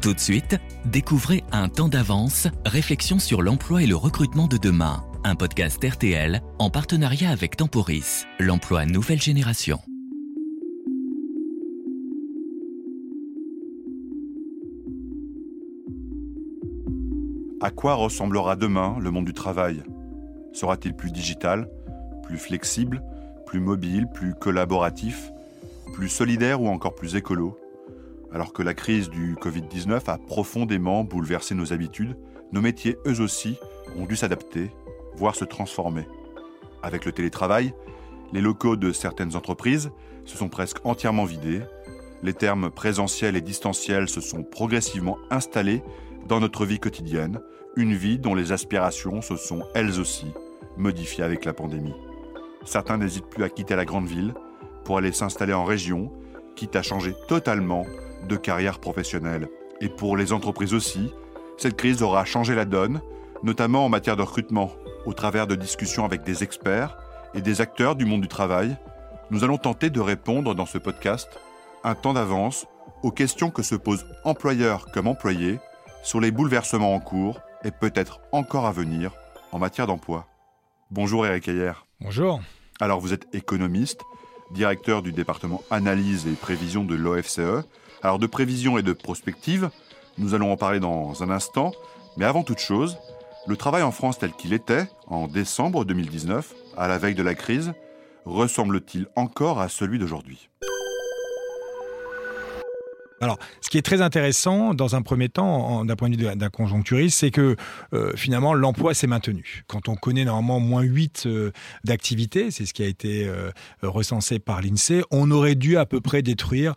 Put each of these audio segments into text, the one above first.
Tout de suite, découvrez Un temps d'avance, réflexion sur l'emploi et le recrutement de demain. Un podcast RTL en partenariat avec Temporis, l'emploi nouvelle génération. À quoi ressemblera demain le monde du travail? Sera-t-il plus digital, plus flexible, plus mobile, plus collaboratif, plus solidaire ou encore plus écolo? Alors que la crise du Covid-19 a profondément bouleversé nos habitudes, nos métiers, eux aussi, ont dû s'adapter, voire se transformer. Avec le télétravail, les locaux de certaines entreprises se sont presque entièrement vidés, les termes présentiel et distanciel se sont progressivement installés dans notre vie quotidienne, une vie dont les aspirations se sont elles aussi modifiées avec la pandémie. Certains n'hésitent plus à quitter la grande ville pour aller s'installer en région, quitte à changer totalement de carrière professionnelle. Et pour les entreprises aussi, cette crise aura changé la donne, notamment en matière de recrutement, au travers de discussions avec des experts et des acteurs du monde du travail. Nous allons tenter de répondre dans ce podcast un temps d'avance aux questions que se posent employeurs comme employés sur les bouleversements en cours et peut-être encore à venir en matière d'emploi. Bonjour Eric Ayer. Bonjour. Alors vous êtes économiste, directeur du département analyse et prévision de l'OFCE. Alors de prévision et de prospective, nous allons en parler dans un instant, mais avant toute chose, le travail en France tel qu'il était en décembre 2019, à la veille de la crise, ressemble-t-il encore à celui d'aujourd'hui? Alors, ce qui est très intéressant dans un premier temps, d'un point de vue d'un conjoncturiste, c'est que euh, finalement l'emploi s'est maintenu. Quand on connaît normalement moins 8 euh, d'activité, c'est ce qui a été euh, recensé par l'INSEE, on aurait dû à peu près détruire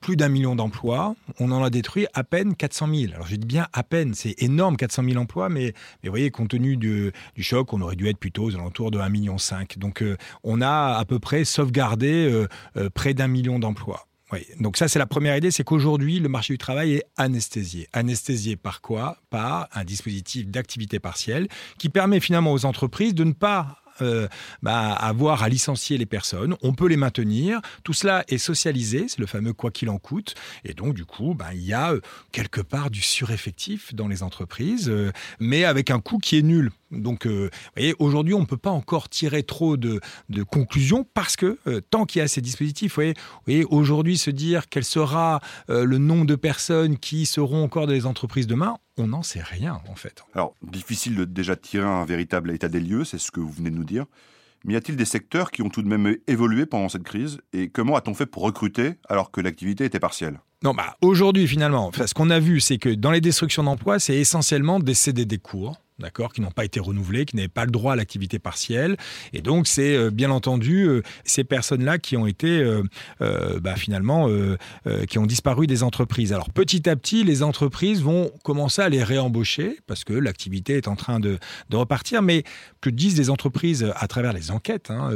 plus d'un million d'emplois. On en a détruit à peine 400 000. Alors je dis bien à peine, c'est énorme 400 000 emplois, mais, vous voyez, compte tenu du, choc, on aurait dû être plutôt aux alentours de 1,5 million. Donc on a à peu près sauvegardé près d'un million d'emplois. Donc ça c'est la première idée, c'est qu'aujourd'hui le marché du travail est anesthésié. Anesthésié par quoi? Par un dispositif d'activité partielle qui permet finalement aux entreprises de ne pas euh, bah, avoir à licencier les personnes. On peut les maintenir. Tout cela est socialisé, c'est le fameux quoi qu'il en coûte. Et donc, du coup, bah, il y a euh, quelque part du sureffectif dans les entreprises, euh, mais avec un coût qui est nul. Donc, vous voyez, aujourd'hui, on ne peut pas encore tirer trop de, conclusions parce que tant qu'il y a ces dispositifs, vous voyez, aujourd'hui, se dire quel sera le nombre de personnes qui seront encore dans les entreprises demain, on n'en sait rien en fait. Alors, difficile de déjà tirer un véritable état des lieux, c'est ce que vous venez de nous dire. Mais y a-t-il des secteurs qui ont tout de même évolué pendant cette crise Et comment a-t-on fait pour recruter alors que l'activité était partielle? Non, bah, aujourd'hui, finalement, ce qu'on a vu, c'est que dans les destructions d'emplois, c'est essentiellement des CDD courts d'accord, qui n'ont pas été renouvelés, qui n'avaient pas le droit à l'activité partielle. Et donc, c'est euh, bien entendu euh, ces personnes-là qui ont été euh, bah, finalement, qui ont disparu des entreprises. Alors, petit à petit, les entreprises vont commencer à les réembaucher parce que l'activité est en train de, repartir. Mais que disent les entreprises à travers les enquêtes hein,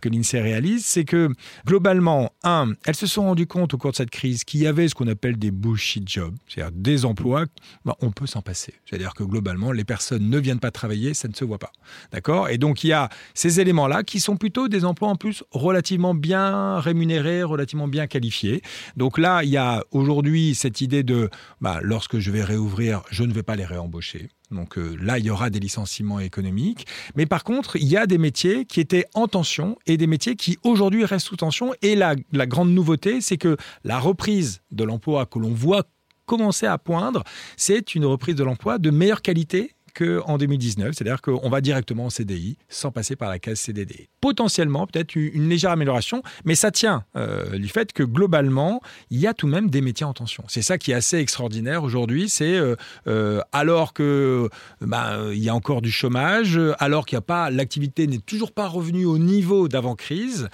que l'INSEE réalise, c'est que globalement, un, elles se sont rendues compte au cours de cette crise qu'il y avait ce qu'on appelle des bullshit jobs, c'est-à-dire des emplois, bah, on peut s'en passer. C'est-à-dire que globalement, les personnes ne viennent pas travailler, ça ne se voit pas. D'accord? Et donc, il y a ces éléments-là qui sont plutôt des emplois en plus relativement bien rémunérés, relativement bien qualifiés. Donc là, il y a aujourd'hui cette idée de, bah, lorsque je vais réouvrir, je ne vais pas les réembaucher. Donc euh, là, il y aura des licenciements économiques. Mais par contre, il y a des métiers qui étaient en tension et des métiers qui aujourd'hui restent sous tension. Et la, la grande nouveauté, c'est que la reprise de l'emploi que l'on voit commencer à poindre, c'est une reprise de l'emploi de meilleure qualité qu'en 2019, c'est-à-dire qu'on va directement en CDI sans passer par la case CDD. Potentiellement, peut-être une légère amélioration, mais ça tient euh, du fait que globalement, il y a tout de même des métiers en tension. C'est ça qui est assez extraordinaire aujourd'hui, c'est euh, euh, alors que bah, il y a encore du chômage, alors qu'il n'y a pas, l'activité n'est toujours pas revenue au niveau d'avant crise,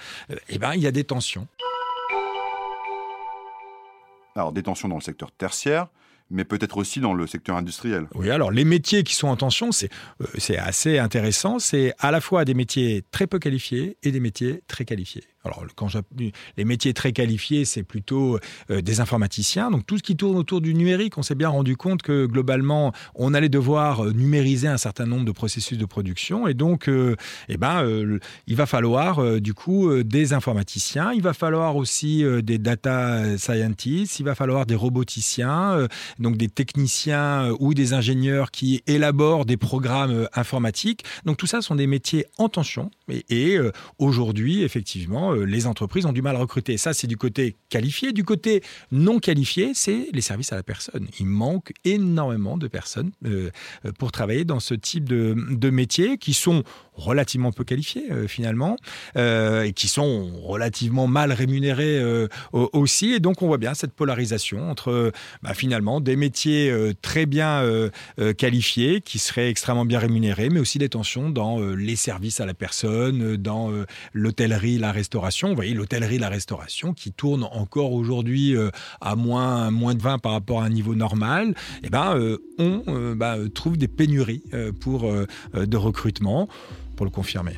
eh ben il y a des tensions. Alors des tensions dans le secteur tertiaire, mais peut-être aussi dans le secteur industriel. Oui, alors les métiers qui sont en tension, c'est euh, assez intéressant. C'est à la fois des métiers très peu qualifiés et des métiers très qualifiés. Alors, quand les métiers très qualifiés, c'est plutôt euh, des informaticiens. Donc, tout ce qui tourne autour du numérique, on s'est bien rendu compte que globalement, on allait devoir euh, numériser un certain nombre de processus de production. Et donc, euh, eh ben, il va falloir du coup des informaticiens. Il va falloir aussi des data scientists. Il va falloir des roboticiens. Donc des techniciens ou des ingénieurs qui élaborent des programmes informatiques. Donc tout ça sont des métiers en tension et, aujourd'hui, effectivement, les entreprises ont du mal à recruter. Ça, c'est du côté qualifié. Du côté non qualifié, c'est les services à la personne. Il manque énormément de personnes pour travailler dans ce type de, de métiers qui sont relativement peu qualifiés euh, finalement euh, et qui sont relativement mal rémunérés euh, aussi. Et donc on voit bien cette polarisation entre bah, finalement des métiers très bien qualifiés qui seraient extrêmement bien rémunérés, mais aussi des tensions dans les services à la personne, dans l'hôtellerie, la restauration. Vous voyez, l'hôtellerie, la restauration qui tourne encore aujourd'hui à moins, moins de 20 par rapport à un niveau normal, et eh ben, on bah, trouve des pénuries pour de recrutement pour le confirmer.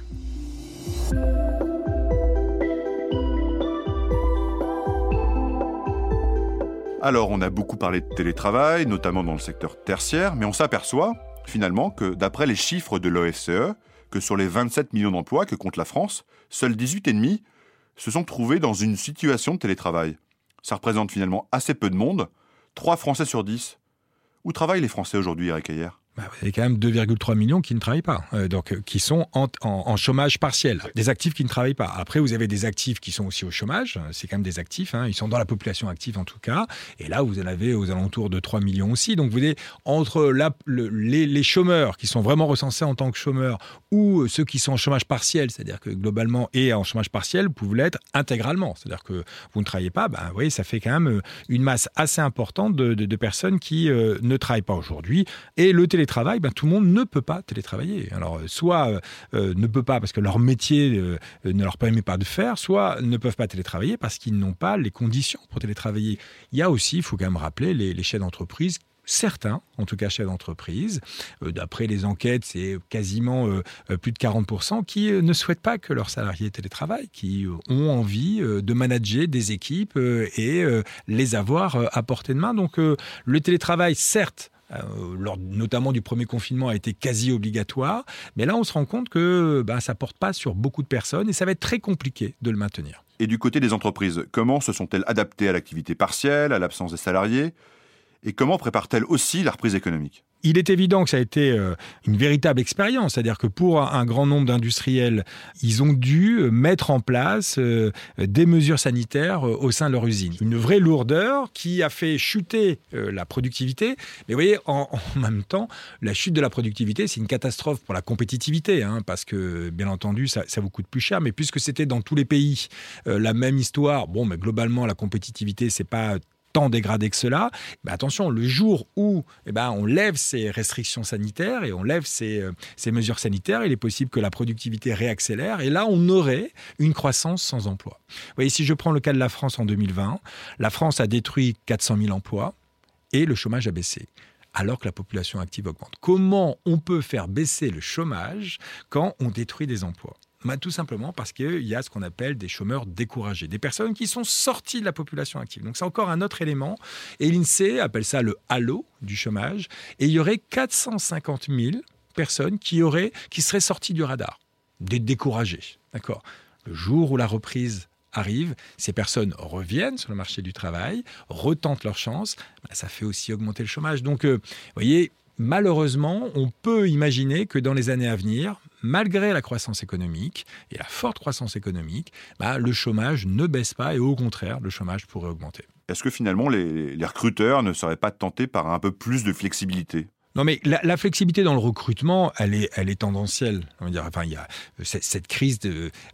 Alors, on a beaucoup parlé de télétravail, notamment dans le secteur tertiaire, mais on s'aperçoit finalement que d'après les chiffres de l'OSCE, que sur les 27 millions d'emplois que compte la France, seuls 18,5 se sont trouvés dans une situation de télétravail. Ça représente finalement assez peu de monde, 3 Français sur 10. Où travaillent les Français aujourd'hui, Eric Ayer bah, il y a quand même 2,3 millions qui ne travaillent pas, euh, donc euh, qui sont en, chômage partiel, des actifs qui ne travaillent pas. Après, vous avez des actifs qui sont aussi au chômage, c'est quand même des actifs, hein. ils sont dans la population active en tout cas, et là vous en avez aux alentours de 3 millions aussi. Donc vous voyez, entre les, chômeurs qui sont vraiment recensés en tant que chômeurs ou ceux qui sont en chômage partiel, c'est-à-dire que globalement et en chômage partiel, vous pouvez l'être intégralement, c'est-à-dire que vous ne travaillez pas, ben, vous voyez, ça fait quand même euh, une masse assez importante de, personnes qui ne travaillent pas aujourd'hui. Et le télétravail travail, ben, tout le monde ne peut pas télétravailler. Alors, euh, soit euh, euh, ne peut pas parce que leur métier ne leur permet pas de faire, soit ne peuvent pas télétravailler parce qu'ils n'ont pas les conditions pour télétravailler. Il y a aussi, il faut quand même rappeler, les, chefs d'entreprise certains, en tout cas chefs d'entreprise, d'après les enquêtes, c'est quasiment plus de 40%, qui ne souhaitent pas que leurs salariés télétravaillent, qui ont envie de manager des équipes et les avoir à portée de main. Donc le télétravail, certes, lors notamment du premier confinement, a été quasi obligatoire. Mais là, on se rend compte que bah, ça ne porte pas sur beaucoup de personnes et ça va être très compliqué de le maintenir. Et du côté des entreprises, comment se sont-elles adaptées à l'activité partielle, à l'absence des salariés? Et comment préparent-elles aussi la reprise économique? Il est évident que ça a été euh, une véritable expérience, c'est-à-dire que pour un grand nombre d'industriels, ils ont dû euh, mettre en place euh, des mesures sanitaires au sein de leur usine. Une vraie lourdeur qui a fait chuter la productivité. Mais vous voyez, en, même temps, la chute de la productivité, c'est une catastrophe pour la compétitivité, hein, parce que bien entendu, ça, ça, vous coûte plus cher. Mais puisque c'était dans tous les pays la même histoire, bon, mais globalement, la compétitivité, c'est pas tant dégradé que cela. Mais attention, le jour où eh ben, on lève ces restrictions sanitaires et on lève ces, euh, ces, mesures sanitaires, il est possible que la productivité réaccélère et là, on aurait une croissance sans emploi. Vous voyez, si je prends le cas de la France en 2020, la France a détruit 400 000 emplois et le chômage a baissé alors que la population active augmente. Comment on peut faire baisser le chômage quand on détruit des emplois? Bah, tout simplement parce qu'il y a ce qu'on appelle des chômeurs découragés, des personnes qui sont sorties de la population active. Donc c'est encore un autre élément. Et l'INSEE appelle ça le halo du chômage. Et il y aurait 450 000 personnes qui, auraient, qui seraient sorties du radar, des découragés. D'accord? Le jour où la reprise arrive, ces personnes reviennent sur le marché du travail, retentent leur chance, bah, ça fait aussi augmenter le chômage. Donc, euh, vous voyez, malheureusement, on peut imaginer que dans les années à venir, malgré la croissance économique et la forte croissance économique, bah, le chômage ne baisse pas et au contraire, le chômage pourrait augmenter. Est-ce que finalement les, les recruteurs ne seraient pas tentés par un peu plus de flexibilité? Non, mais la, flexibilité dans le recrutement, elle est, elle est tendancielle. Enfin, il y a cette, crise,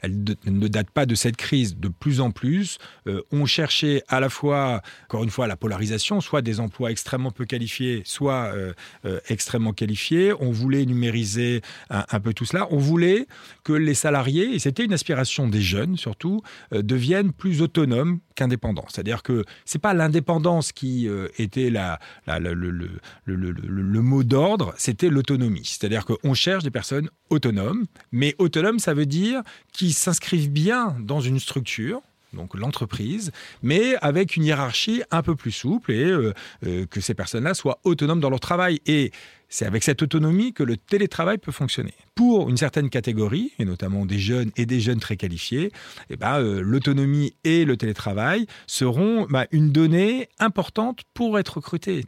elle ne date pas de cette crise. De plus en plus, euh, on cherchait à la fois, encore une fois, la polarisation, soit des emplois extrêmement peu qualifiés, soit euh, euh, extrêmement qualifiés. On voulait numériser un, peu tout cela. On voulait que les salariés, et c'était une aspiration des jeunes surtout, deviennent plus autonomes qu'indépendants. C'est-à-dire que c'est pas l'indépendance qui était la, le, le, le mot d'ordre, c'était l'autonomie. C'est-à-dire qu'on cherche des personnes autonomes, mais autonomes, ça veut dire qui s'inscrivent bien dans une structure, donc l'entreprise, mais avec une hiérarchie un peu plus souple et euh, euh, que ces personnes-là soient autonomes dans leur travail. Et c'est avec cette autonomie que le télétravail peut fonctionner. Pour une certaine catégorie, et notamment des jeunes et des jeunes très qualifiés, eh ben, euh, l'autonomie et le télétravail seront bah, une donnée importante pour être recruté.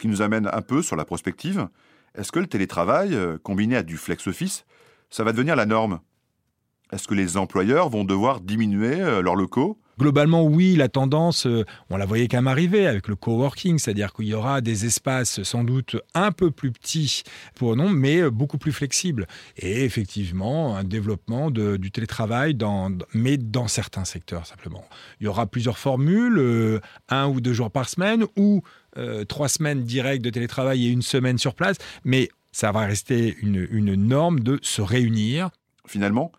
Qui nous amène un peu sur la prospective. Est-ce que le télétravail, euh, combiné à du flex-office, ça va devenir la norme? Est-ce que les employeurs vont devoir diminuer euh, leurs locaux? Globalement, oui, la tendance, euh, on la voyait quand même arriver avec le coworking, c'est-à-dire qu'il y aura des espaces sans doute un peu plus petits pour non, mais beaucoup plus flexibles. Et effectivement, un développement du télétravail, dans, mais dans certains secteurs simplement. Il y aura plusieurs formules, un ou deux jours par semaine, ou euh, trois semaines directes de télétravail et une semaine sur place, mais ça va rester une, norme de se réunir. Finalement,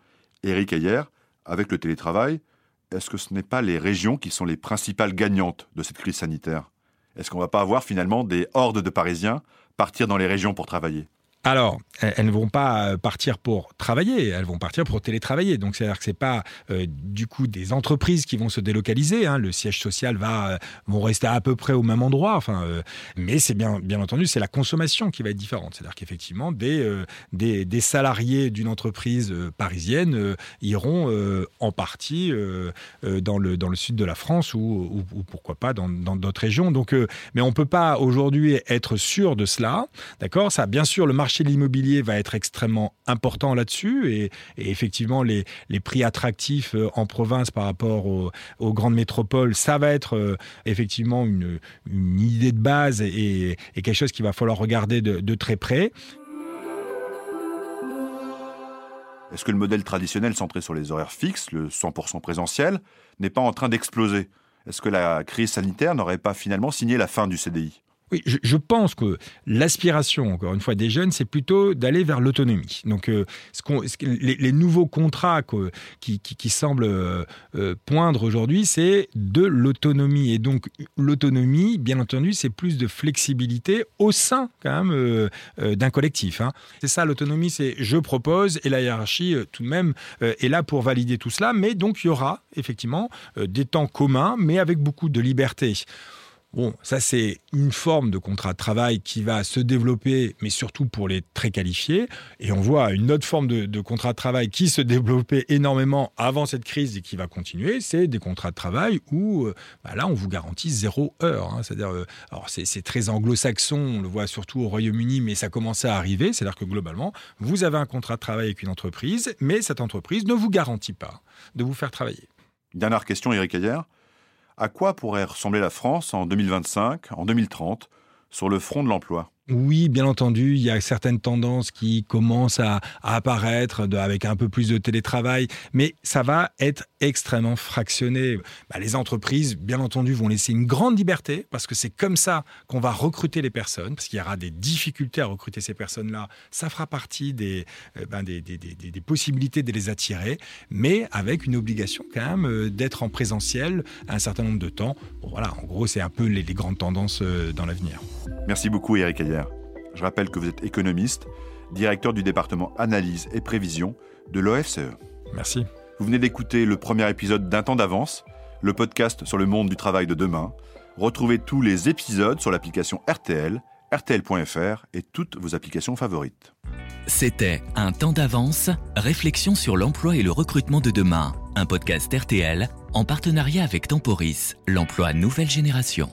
Eric Ayer, avec le télétravail, est-ce que ce n'est pas les régions qui sont les principales gagnantes de cette crise sanitaire? Est-ce qu'on ne va pas avoir finalement des hordes de Parisiens partir dans les régions pour travailler? Alors, elles ne vont pas euh, partir pour travailler, elles vont partir pour télétravailler. Donc, c'est-à-dire que c'est pas euh, du coup des entreprises qui vont se délocaliser. Hein. Le siège social va euh, vont rester à peu près au même endroit. Enfin, mais c'est bien bien entendu, c'est la consommation qui va être différente. C'est-à-dire qu'effectivement, des, des, salariés d'une entreprise parisienne iront en partie dans le dans le sud de la France ou, ou, pourquoi pas dans d'autres régions. Donc, mais on peut pas aujourd'hui être sûr de cela. D'accord? Ça, bien sûr, le marché marché de l'immobilier va être extrêmement important là-dessus et, effectivement les, prix attractifs euh, en province par rapport aux, grandes métropoles, ça va être euh, effectivement une, idée de base et, quelque chose qu'il va falloir regarder de, très près. Est-ce que le modèle traditionnel centré sur les horaires fixes, le 100% présentiel, n'est pas en train d'exploser? Est-ce que la crise sanitaire n'aurait pas finalement signé la fin du CDI je, pense que l'aspiration, encore une fois, des jeunes, c'est plutôt d'aller vers l'autonomie. Donc, euh, les, nouveaux contrats qui, semblent euh, euh, poindre aujourd'hui, c'est de l'autonomie. Et donc, l'autonomie, bien entendu, c'est plus de flexibilité au sein, quand même, d'un collectif. Hein. C'est ça, l'autonomie, c'est je propose et la hiérarchie, tout de même, est là pour valider tout cela. Mais donc, il y aura effectivement des temps communs, mais avec beaucoup de liberté. Bon, ça c'est une forme de contrat de travail qui va se développer, mais surtout pour les très qualifiés. Et on voit une autre forme de, contrat de travail qui se développait énormément avant cette crise et qui va continuer, c'est des contrats de travail où euh, bah là on vous garantit zéro heure. Hein. C'est-à-dire, euh, c'est très anglo-saxon, on le voit surtout au Royaume-Uni, mais ça commençait à arriver. C'est-à-dire que globalement, vous avez un contrat de travail avec une entreprise, mais cette entreprise ne vous garantit pas de vous faire travailler. Dernière question, Eric Ayer. À quoi pourrait ressembler la France en 2025, en 2030, sur le front de l'emploi? Oui, bien entendu, il y a certaines tendances qui commencent à, apparaître avec un peu plus de télétravail, mais ça va être extrêmement fractionné. Bah, les entreprises, bien entendu, vont laisser une grande liberté parce que c'est comme ça qu'on va recruter les personnes, parce qu'il y aura des difficultés à recruter ces personnes-là. Ça fera partie des, euh, ben, possibilités de les attirer, mais avec une obligation quand même euh, d'être en présentiel un certain nombre de temps. voilà, en gros, c'est un peu les, grandes tendances euh, dans l'avenir. Merci beaucoup, Eric Ayer. Je rappelle que vous êtes économiste, directeur du département analyse et prévision de l'OFCE. Merci. Vous venez d'écouter le premier épisode d'Un temps d'avance, le podcast sur le monde du travail de demain. Retrouvez tous les épisodes sur l'application RTL, rtl.fr et toutes vos applications favorites. C'était Un temps d'avance, réflexion sur l'emploi et le recrutement de demain, un podcast RTL en partenariat avec Temporis, l'emploi nouvelle génération.